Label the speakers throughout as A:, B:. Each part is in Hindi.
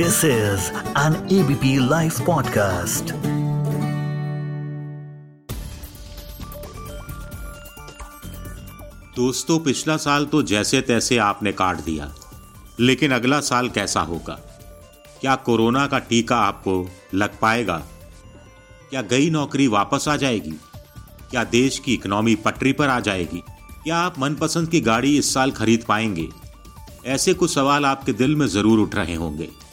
A: This is an ABP Life podcast.
B: दोस्तों, पिछला साल तो जैसे तैसे आपने काट दिया, लेकिन अगला साल कैसा होगा? क्या कोरोना का टीका आपको लग पाएगा? क्या गई नौकरी वापस आ जाएगी? क्या देश की इकोनॉमी पटरी पर आ जाएगी? क्या आप मनपसंद की गाड़ी इस साल खरीद पाएँगे? ऐसे कुछ सवाल आपके दिल में ज़रूर उठ रहे होंगे।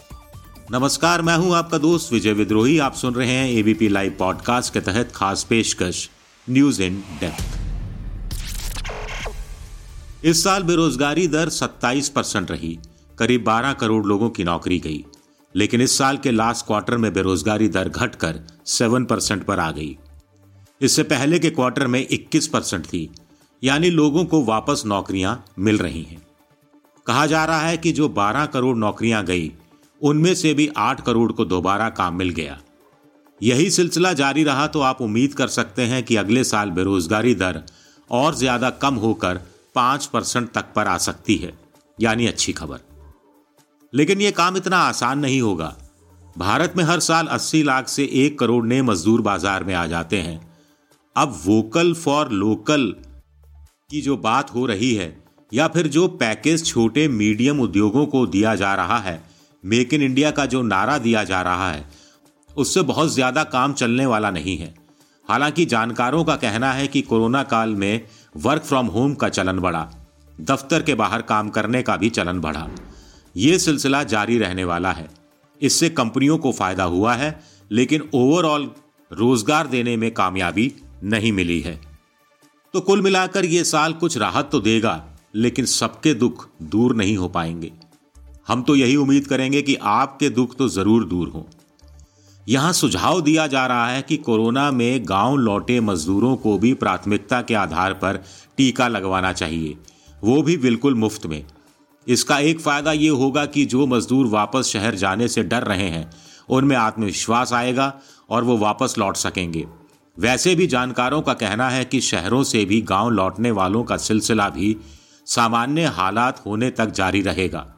B: नमस्कार, मैं हूँ आपका दोस्त विजय विद्रोही। आप सुन रहे हैं एबीपी लाइव पॉडकास्ट के तहत खास पेशकश न्यूज़ इन डेप्थ इस साल बेरोजगारी दर 27 परसेंट रही। करीब 12 करोड़ लोगों की नौकरी गई। लेकिन इस साल के लास्ट क्वार्टर में बेरोजगारी दर घटकर 7 परसेंट पर आ गई। इससे पहले के क्वार्टर में 21 परसेंट थी। यानी लोगों को वापस नौकरियाँ मिल रही हैं। कहा जा रहा है कि जो 12 करोड़ नौकरियाँ गई उनमें से भी आठ करोड़ को दोबारा काम मिल गया। यही सिलसिला जारी रहा तो आप उम्मीद कर सकते हैं कि अगले साल बेरोजगारी दर और ज़्यादा कम होकर पाँच परसेंट तक पर आ सकती है, यानी अच्छी खबर। लेकिन यह काम इतना आसान नहीं होगा। भारत में हर साल 80 लाख से एक करोड़ नए मजदूर बाज़ार में आ जाते हैं। अब वोकल फॉर लोकल की जो बात हो रही है या फिर जो पैकेज छोटे मीडियम उद्योगों को दिया जा रहा है मेक इन इंडिया का जो नारा दिया जा रहा है, उससे बहुत ज़्यादा काम चलने वाला नहीं है। हालाँकि जानकारों का कहना है कि कोरोना काल में वर्क फ्रॉम होम का चलन बढ़ा, दफ्तर के बाहर काम करने का भी चलन बढ़ा। ये सिलसिला जारी रहने वाला है। इससे कंपनियों को फ़ायदा हुआ है, लेकिन ओवरऑल रोज़गार देने में कामयाबी नहीं मिली है। तो कुल मिलाकर ये साल कुछ राहत तो देगा, लेकिन सबके दुख दूर नहीं हो पाएँगे। हम तो यही उम्मीद करेंगे कि आपके दुख तो ज़रूर दूर हों। यहाँ सुझाव दिया जा रहा है कि कोरोना में गाँव लौटे मजदूरों को भी प्राथमिकता के आधार पर टीका लगवाना चाहिए। वो भी बिल्कुल मुफ़्त में। इसका एक फ़ायदा ये होगा कि जो मजदूर वापस शहर जाने से डर रहे हैं, उनमें आत्मविश्वास आएगा और वो वापस लौट सकेंगे। वैसे भी जानकारों का कहना है कि शहरों से भी गाँव लौटने वालों का सिलसिला भी सामान्य हालात होने तक जारी रहेगा।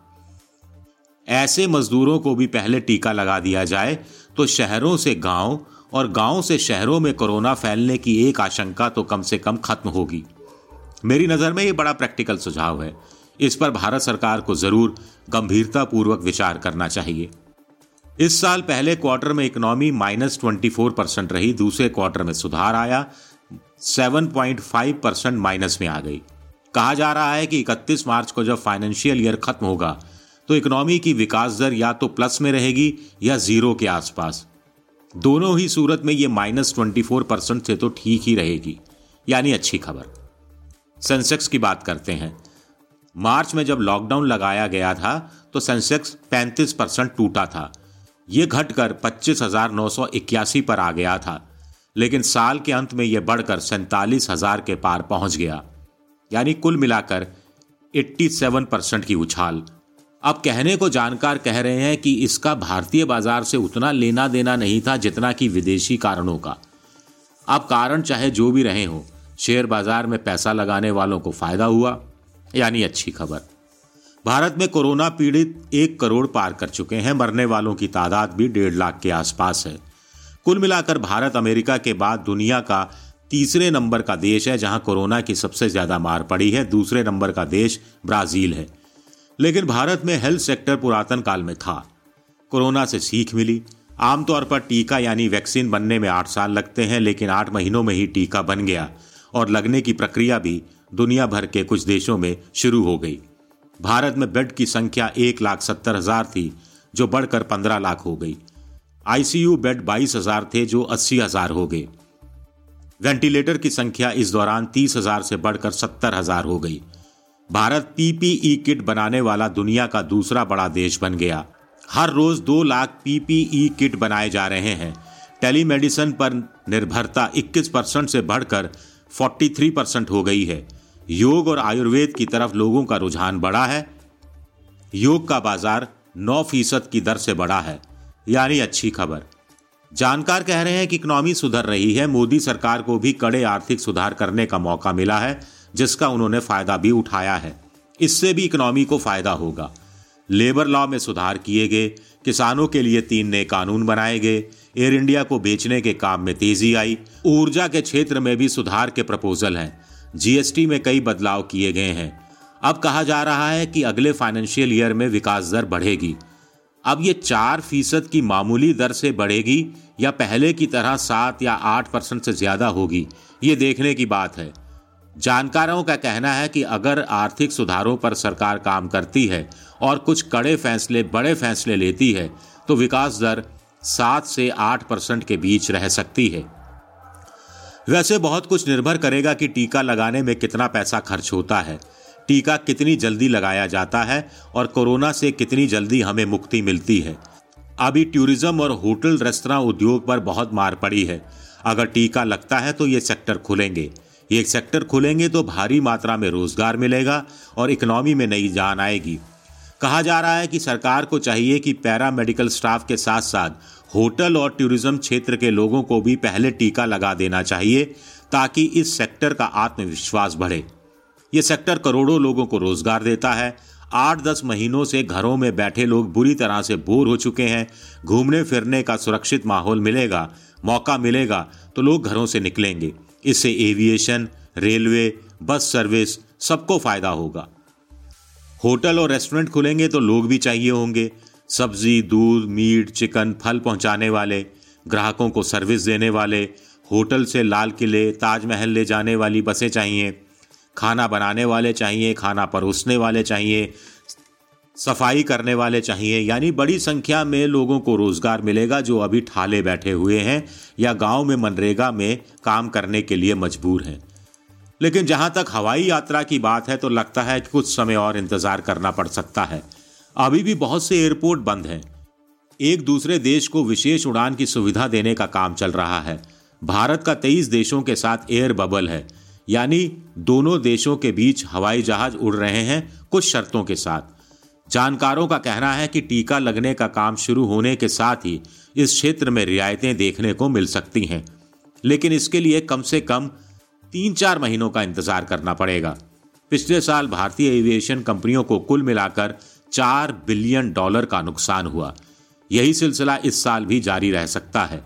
B: ऐसे मजदूरों को भी पहले टीका लगा दिया जाए तो शहरों से गाँव और गाँव से शहरों में कोरोना फैलने की एक आशंका तो कम से कम खत्म होगी। मेरी नज़र में ये बड़ा प्रैक्टिकल सुझाव है। इस पर भारत सरकार को ज़रूर गंभीरतापूर्वक विचार करना चाहिए। इस साल पहले क्वार्टर में economy minus twenty four percent रही, दूसरे क्वार्टर में सुधार आया, seven point five percent minus में आ गई। कहा जा रहा है कि 31 मार्च को जब फाइनेंशियल ईयर खत्म होगा तो इकोनॉमी की विकास दर या तो प्लस में रहेगी या ज़ीरो के आसपास। दोनों ही सूरत में ये माइनस ट्वेंटी फोर परसेंट से तो ठीक ही रहेगी, यानी अच्छी खबर। सेंसेक्स की बात करते हैं। मार्च में जब लॉकडाउन लगाया गया था तो सेंसेक्स 35 परसेंट टूटा था। यह घटकर पच्चीस पर आ गया था, लेकिन साल के अंत में यह बढ़कर सैंतालीस हज़ार के पार पहुँच गया, यानी कुल मिलाकर 87 परसेंट की उछाल। अब कहने को जानकार कह रहे हैं कि इसका भारतीय बाज़ार से उतना लेना देना नहीं था जितना कि विदेशी कारणों का। अब कारण चाहे जो भी रहे हो, शेयर बाज़ार में पैसा लगाने वालों को फ़ायदा हुआ, यानी अच्छी खबर। भारत में कोरोना पीड़ित एक करोड़ पार कर चुके हैं, मरने वालों की तादाद भी डेढ़ लाख के आसपास है। कुल मिलाकर भारत अमेरिका के बाद दुनिया का तीसरे नंबर का देश है, जहाँ कोरोना की सबसे ज़्यादा मार पड़ी है। दूसरे नंबर का देश ब्राज़ील है। लेकिन भारत में हेल्थ सेक्टर पुरातन काल में था। कोरोना से सीख मिली। आमतौर पर टीका यानी वैक्सीन बनने में आठ साल लगते हैं, लेकिन आठ महीनों में ही टीका बन गया और लगने की प्रक्रिया भी दुनिया भर के कुछ देशों में शुरू हो गई। भारत में बेड की संख्या एक लाख सत्तर हज़ार थी, जो बढ़कर पंद्रह लाख हो गई। आईसीयू बेड बाईस हज़ार थे, जो अस्सी हज़ार हो गए। वेंटिलेटर की संख्या इस दौरान तीस हज़ार से बढ़कर सत्तर हज़ार हो गई। भारत पीपीई किट बनाने वाला दुनिया का दूसरा बड़ा देश बन गया। हर रोज दो लाख पीपीई किट बनाए जा रहे हैं। टेलीमेडिसिन पर निर्भरता 21 परसेंट से बढ़कर 43 परसेंट हो गई है। योग और आयुर्वेद की तरफ़ लोगों का रुझान बढ़ा है। योग का बाज़ार 9 फ़ीसद की दर से बढ़ा है। यानी अच्छी खबर। जानकार कह रहे हैं कि इकोनॉमी सुधर रही है। मोदी सरकार को भी कड़े आर्थिक सुधार करने का मौका मिला है। जिसका उन्होंने फ़ायदा भी उठाया है। इससे भी इकोनॉमी को फ़ायदा होगा। लेबर लॉ में सुधार किए गए, किसानों के लिए तीन नए कानून बनाए गए, एयर इंडिया को बेचने के काम में तेज़ी आई, ऊर्जा के क्षेत्र में भी सुधार के प्रपोजल हैं। जीएसटी में कई बदलाव किए गए हैं। अब कहा जा रहा है कि अगले फाइनेंशियल ईयर में विकास दर बढ़ेगी। अब ये चार फ़ीसद की मामूली दर से बढ़ेगी या पहले की तरह सात या आठ परसेंट से ज़्यादा होगी, ये देखने की बात है। जानकारों का कहना है कि अगर आर्थिक सुधारों पर सरकार काम करती है और कुछ कड़े फैसले, बड़े फैसले लेती है तो विकास दर सात से आठ परसेंट के बीच रह सकती है। वैसे बहुत कुछ निर्भर करेगा कि टीका लगाने में कितना पैसा खर्च होता है। टीका कितनी जल्दी लगाया जाता है और कोरोना से कितनी जल्दी हमें मुक्ति मिलती है। अभी टूरिज़्म और होटल, रेस्तरा, उद्योग पर बहुत मार पड़ी है। अगर टीका लगता है तो ये सेक्टर खुलेंगे। ये सेक्टर खुलेंगे तो भारी मात्रा में रोज़गार मिलेगा और इकोनॉमी में नई जान आएगी। कहा जा रहा है कि सरकार को चाहिए कि पैरा मेडिकल स्टाफ के साथ साथ होटल और टूरिज़्म क्षेत्र के लोगों को भी पहले टीका लगा देना चाहिए ताकि इस सेक्टर का आत्मविश्वास बढ़े। ये सेक्टर करोड़ों लोगों को रोज़गार देता है। आठ दस महीनों से घरों में बैठे लोग बुरी तरह से बोर हो चुके हैं। घूमने फिरने का सुरक्षित माहौल मिलेगा, मौका मिलेगा तो लोग घरों से निकलेंगे। इससे एविएशन, रेलवे, बस सर्विस, सबको फ़ायदा होगा। होटल और रेस्टोरेंट खुलेंगे तो लोग भी चाहिए होंगे। सब्ज़ी, दूध, मीट, चिकन, फल पहुँचाने वाले, ग्राहकों को सर्विस देने वाले, होटल से लाल किले, ताजमहल ले जाने वाली बसें चाहिए, खाना बनाने वाले चाहिए, खाना परोसने वाले चाहिए सफ़ाई करने वाले चाहिए। यानी बड़ी संख्या में लोगों को रोज़गार मिलेगा जो अभी ठाले बैठे हुए हैं या गाँव में मनरेगा में काम करने के लिए मजबूर हैं। लेकिन जहाँ तक हवाई यात्रा की बात है तो लगता है कि कुछ समय और इंतज़ार करना पड़ सकता है। अभी भी बहुत से एयरपोर्ट बंद हैं। एक दूसरे देश को विशेष उड़ान की सुविधा देने का काम चल रहा है। भारत का तेईस देशों के साथ एयर बबल है। यानी दोनों देशों के बीच हवाई जहाज़ उड़ रहे हैं कुछ शर्तों के साथ। जानकारों का कहना है कि टीका लगने का काम शुरू होने के साथ ही इस क्षेत्र में रियायतें देखने को मिल सकती हैं। लेकिन इसके लिए कम से कम तीन चार महीनों का इंतज़ार करना पड़ेगा। पिछले साल भारतीय एविएशन कंपनियों को कुल मिलाकर चार बिलियन डॉलर का नुकसान हुआ। यही सिलसिला इस साल भी जारी रह सकता है।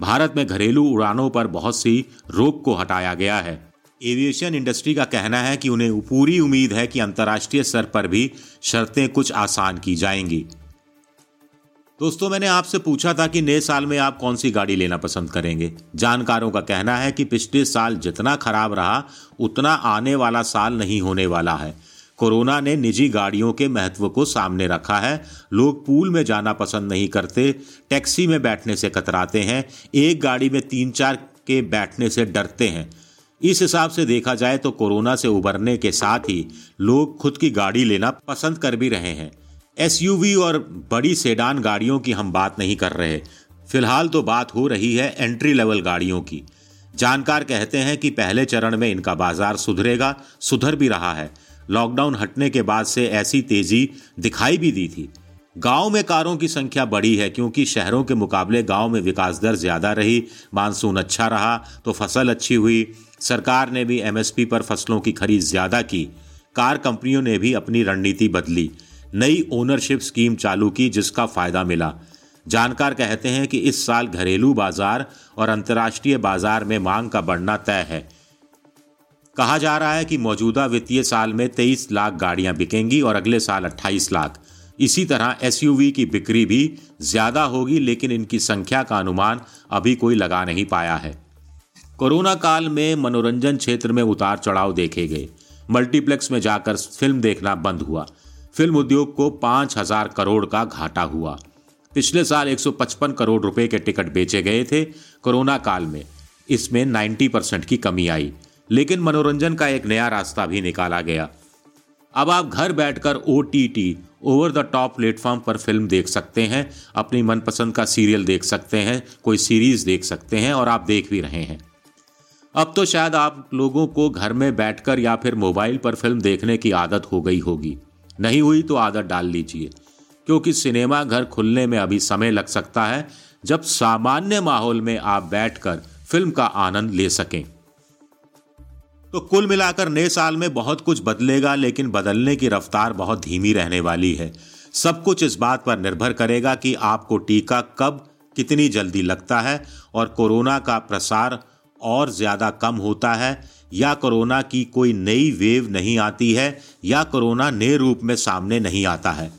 B: भारत में घरेलू उड़ानों पर बहुत सी रोक को हटाया गया है। एविएशन इंडस्ट्री का कहना है कि उन्हें पूरी उम्मीद है कि अंतर्राष्ट्रीय स्तर पर भी शर्तें कुछ आसान की जाएँगी। दोस्तों, मैंने आपसे पूछा था कि नए साल में आप कौन सी गाड़ी लेना पसंद करेंगे। जानकारों का कहना है कि पिछले साल जितना खराब रहा, उतना आने वाला साल नहीं होने वाला है। कोरोना ने निजी गाड़ियों के महत्व को सामने रखा है। लोग पूल में जाना पसंद नहीं करते, टैक्सी में बैठने से कतराते हैं, एक गाड़ी में तीन चार के बैठने से डरते हैं। इस हिसाब से देखा जाए तो कोरोना से उबरने के साथ ही लोग खुद की गाड़ी लेना पसंद कर भी रहे हैं। एसयूवी और बड़ी सेडान गाड़ियों की हम बात नहीं कर रहे। फ़िलहाल तो बात हो रही है एंट्री लेवल गाड़ियों की। जानकार कहते हैं कि पहले चरण में इनका बाज़ार सुधरेगा, सुधर भी रहा है। लॉकडाउन हटने के बाद से ऐसी तेज़ी दिखाई भी दी थी। गाँव में कारों की संख्या बढ़ी है क्योंकि शहरों के मुकाबले गाँव में विकास दर ज़्यादा रही, मानसून अच्छा रहा तो फ़सल अच्छी हुई सरकार ने भी एमएसपी पर फ़सलों की खरीद ज़्यादा की। कार कंपनियों ने भी अपनी रणनीति बदली। नई ओनरशिप स्कीम चालू की, जिसका फ़ायदा मिला। जानकार कहते हैं कि इस साल घरेलू बाज़ार और अंतर्राष्ट्रीय बाज़ार में मांग का बढ़ना तय है। कहा जा रहा है कि मौजूदा वित्तीय साल में 23 लाख गाड़ियाँ बिकेंगी और अगले साल 28 लाख। इसी तरह एसयूवी की बिक्री भी ज़्यादा होगी, लेकिन इनकी संख्या का अनुमान अभी कोई लगा नहीं पाया है। कोरोना काल में मनोरंजन क्षेत्र में उतार चढ़ाव देखे गए। मल्टीप्लेक्स में जाकर फ़िल्म देखना बंद हुआ। फ़िल्म उद्योग को पाँच हज़ार करोड़ का घाटा हुआ। पिछले साल 155 करोड़ रुपए के टिकट बेचे गए थे कोरोना काल में। इसमें 90 परसेंट की कमी आई, लेकिन मनोरंजन का एक नया रास्ता भी निकाला गया। अब आप घर बैठकर O T T over the top platform पर फ़िल्म देख सकते हैं, अपनी मनपसंद का सीरियल देख सकते हैं, कोई सीरीज़ देख सकते हैं और आप देख भी रहे हैं। अब तो शायद आप लोगों को घर में बैठकर या फिर मोबाइल पर फ़िल्म देखने की आदत हो गई होगी। नहीं हुई तो आदत डाल लीजिए, क्योंकि सिनेमा घर खुलने में अभी समय लग सकता है जब सामान्य माहौल में आप बैठकर फ़िल्म का आनंद ले सकें। तो कुल मिलाकर नए साल में बहुत कुछ बदलेगा, लेकिन बदलने की रफ्तार बहुत धीमी रहने वाली है। सब कुछ इस बात पर निर्भर करेगा कि आपको टीका कब, कितनी जल्दी लगता है और कोरोना का प्रसार और ज़्यादा कम होता है। या कोरोना की कोई नई वेव नहीं आती है, या कोरोना नए रूप में सामने नहीं आता है।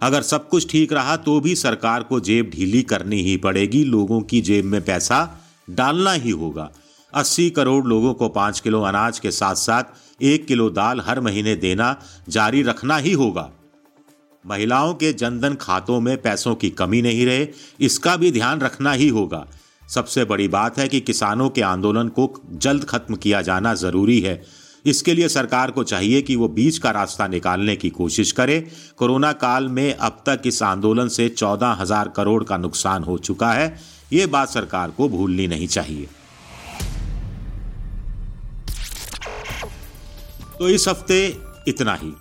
B: अगर सब कुछ ठीक रहा तो भी सरकार को जेब ढीली करनी ही पड़ेगी। लोगों की जेब में पैसा डालना ही होगा। 80 करोड़ लोगों को पाँच किलो अनाज के साथ साथ एक किलो दाल हर महीने देना जारी रखना ही होगा। महिलाओं के जनधन खातों में पैसों की कमी नहीं रहे, इसका भी ध्यान रखना ही होगा। सबसे बड़ी बात है कि किसानों के आंदोलन को जल्द खत्म किया जाना ज़रूरी है। इसके लिए सरकार को चाहिए कि वो बीच का रास्ता निकालने की कोशिश करे। कोरोना काल में अब तक इस आंदोलन से चौदह हज़ार करोड़ का नुकसान हो चुका है। ये बात सरकार को भूलनी नहीं चाहिए। तो इस हफ़्ते इतना ही।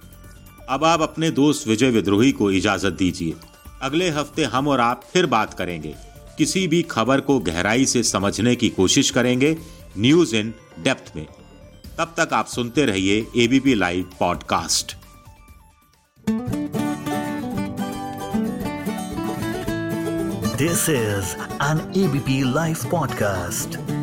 B: अब आप अपने दोस्त विजय विद्रोही को इजाज़त दीजिए। अगले हफ़्ते हम और आप फिर बात करेंगे। किसी भी खबर को गहराई से समझने की कोशिश करेंगे न्यूज़ इन डेप्थ में तब तक आप सुनते रहिए ABP live podcast
A: this is an ABP live podcast.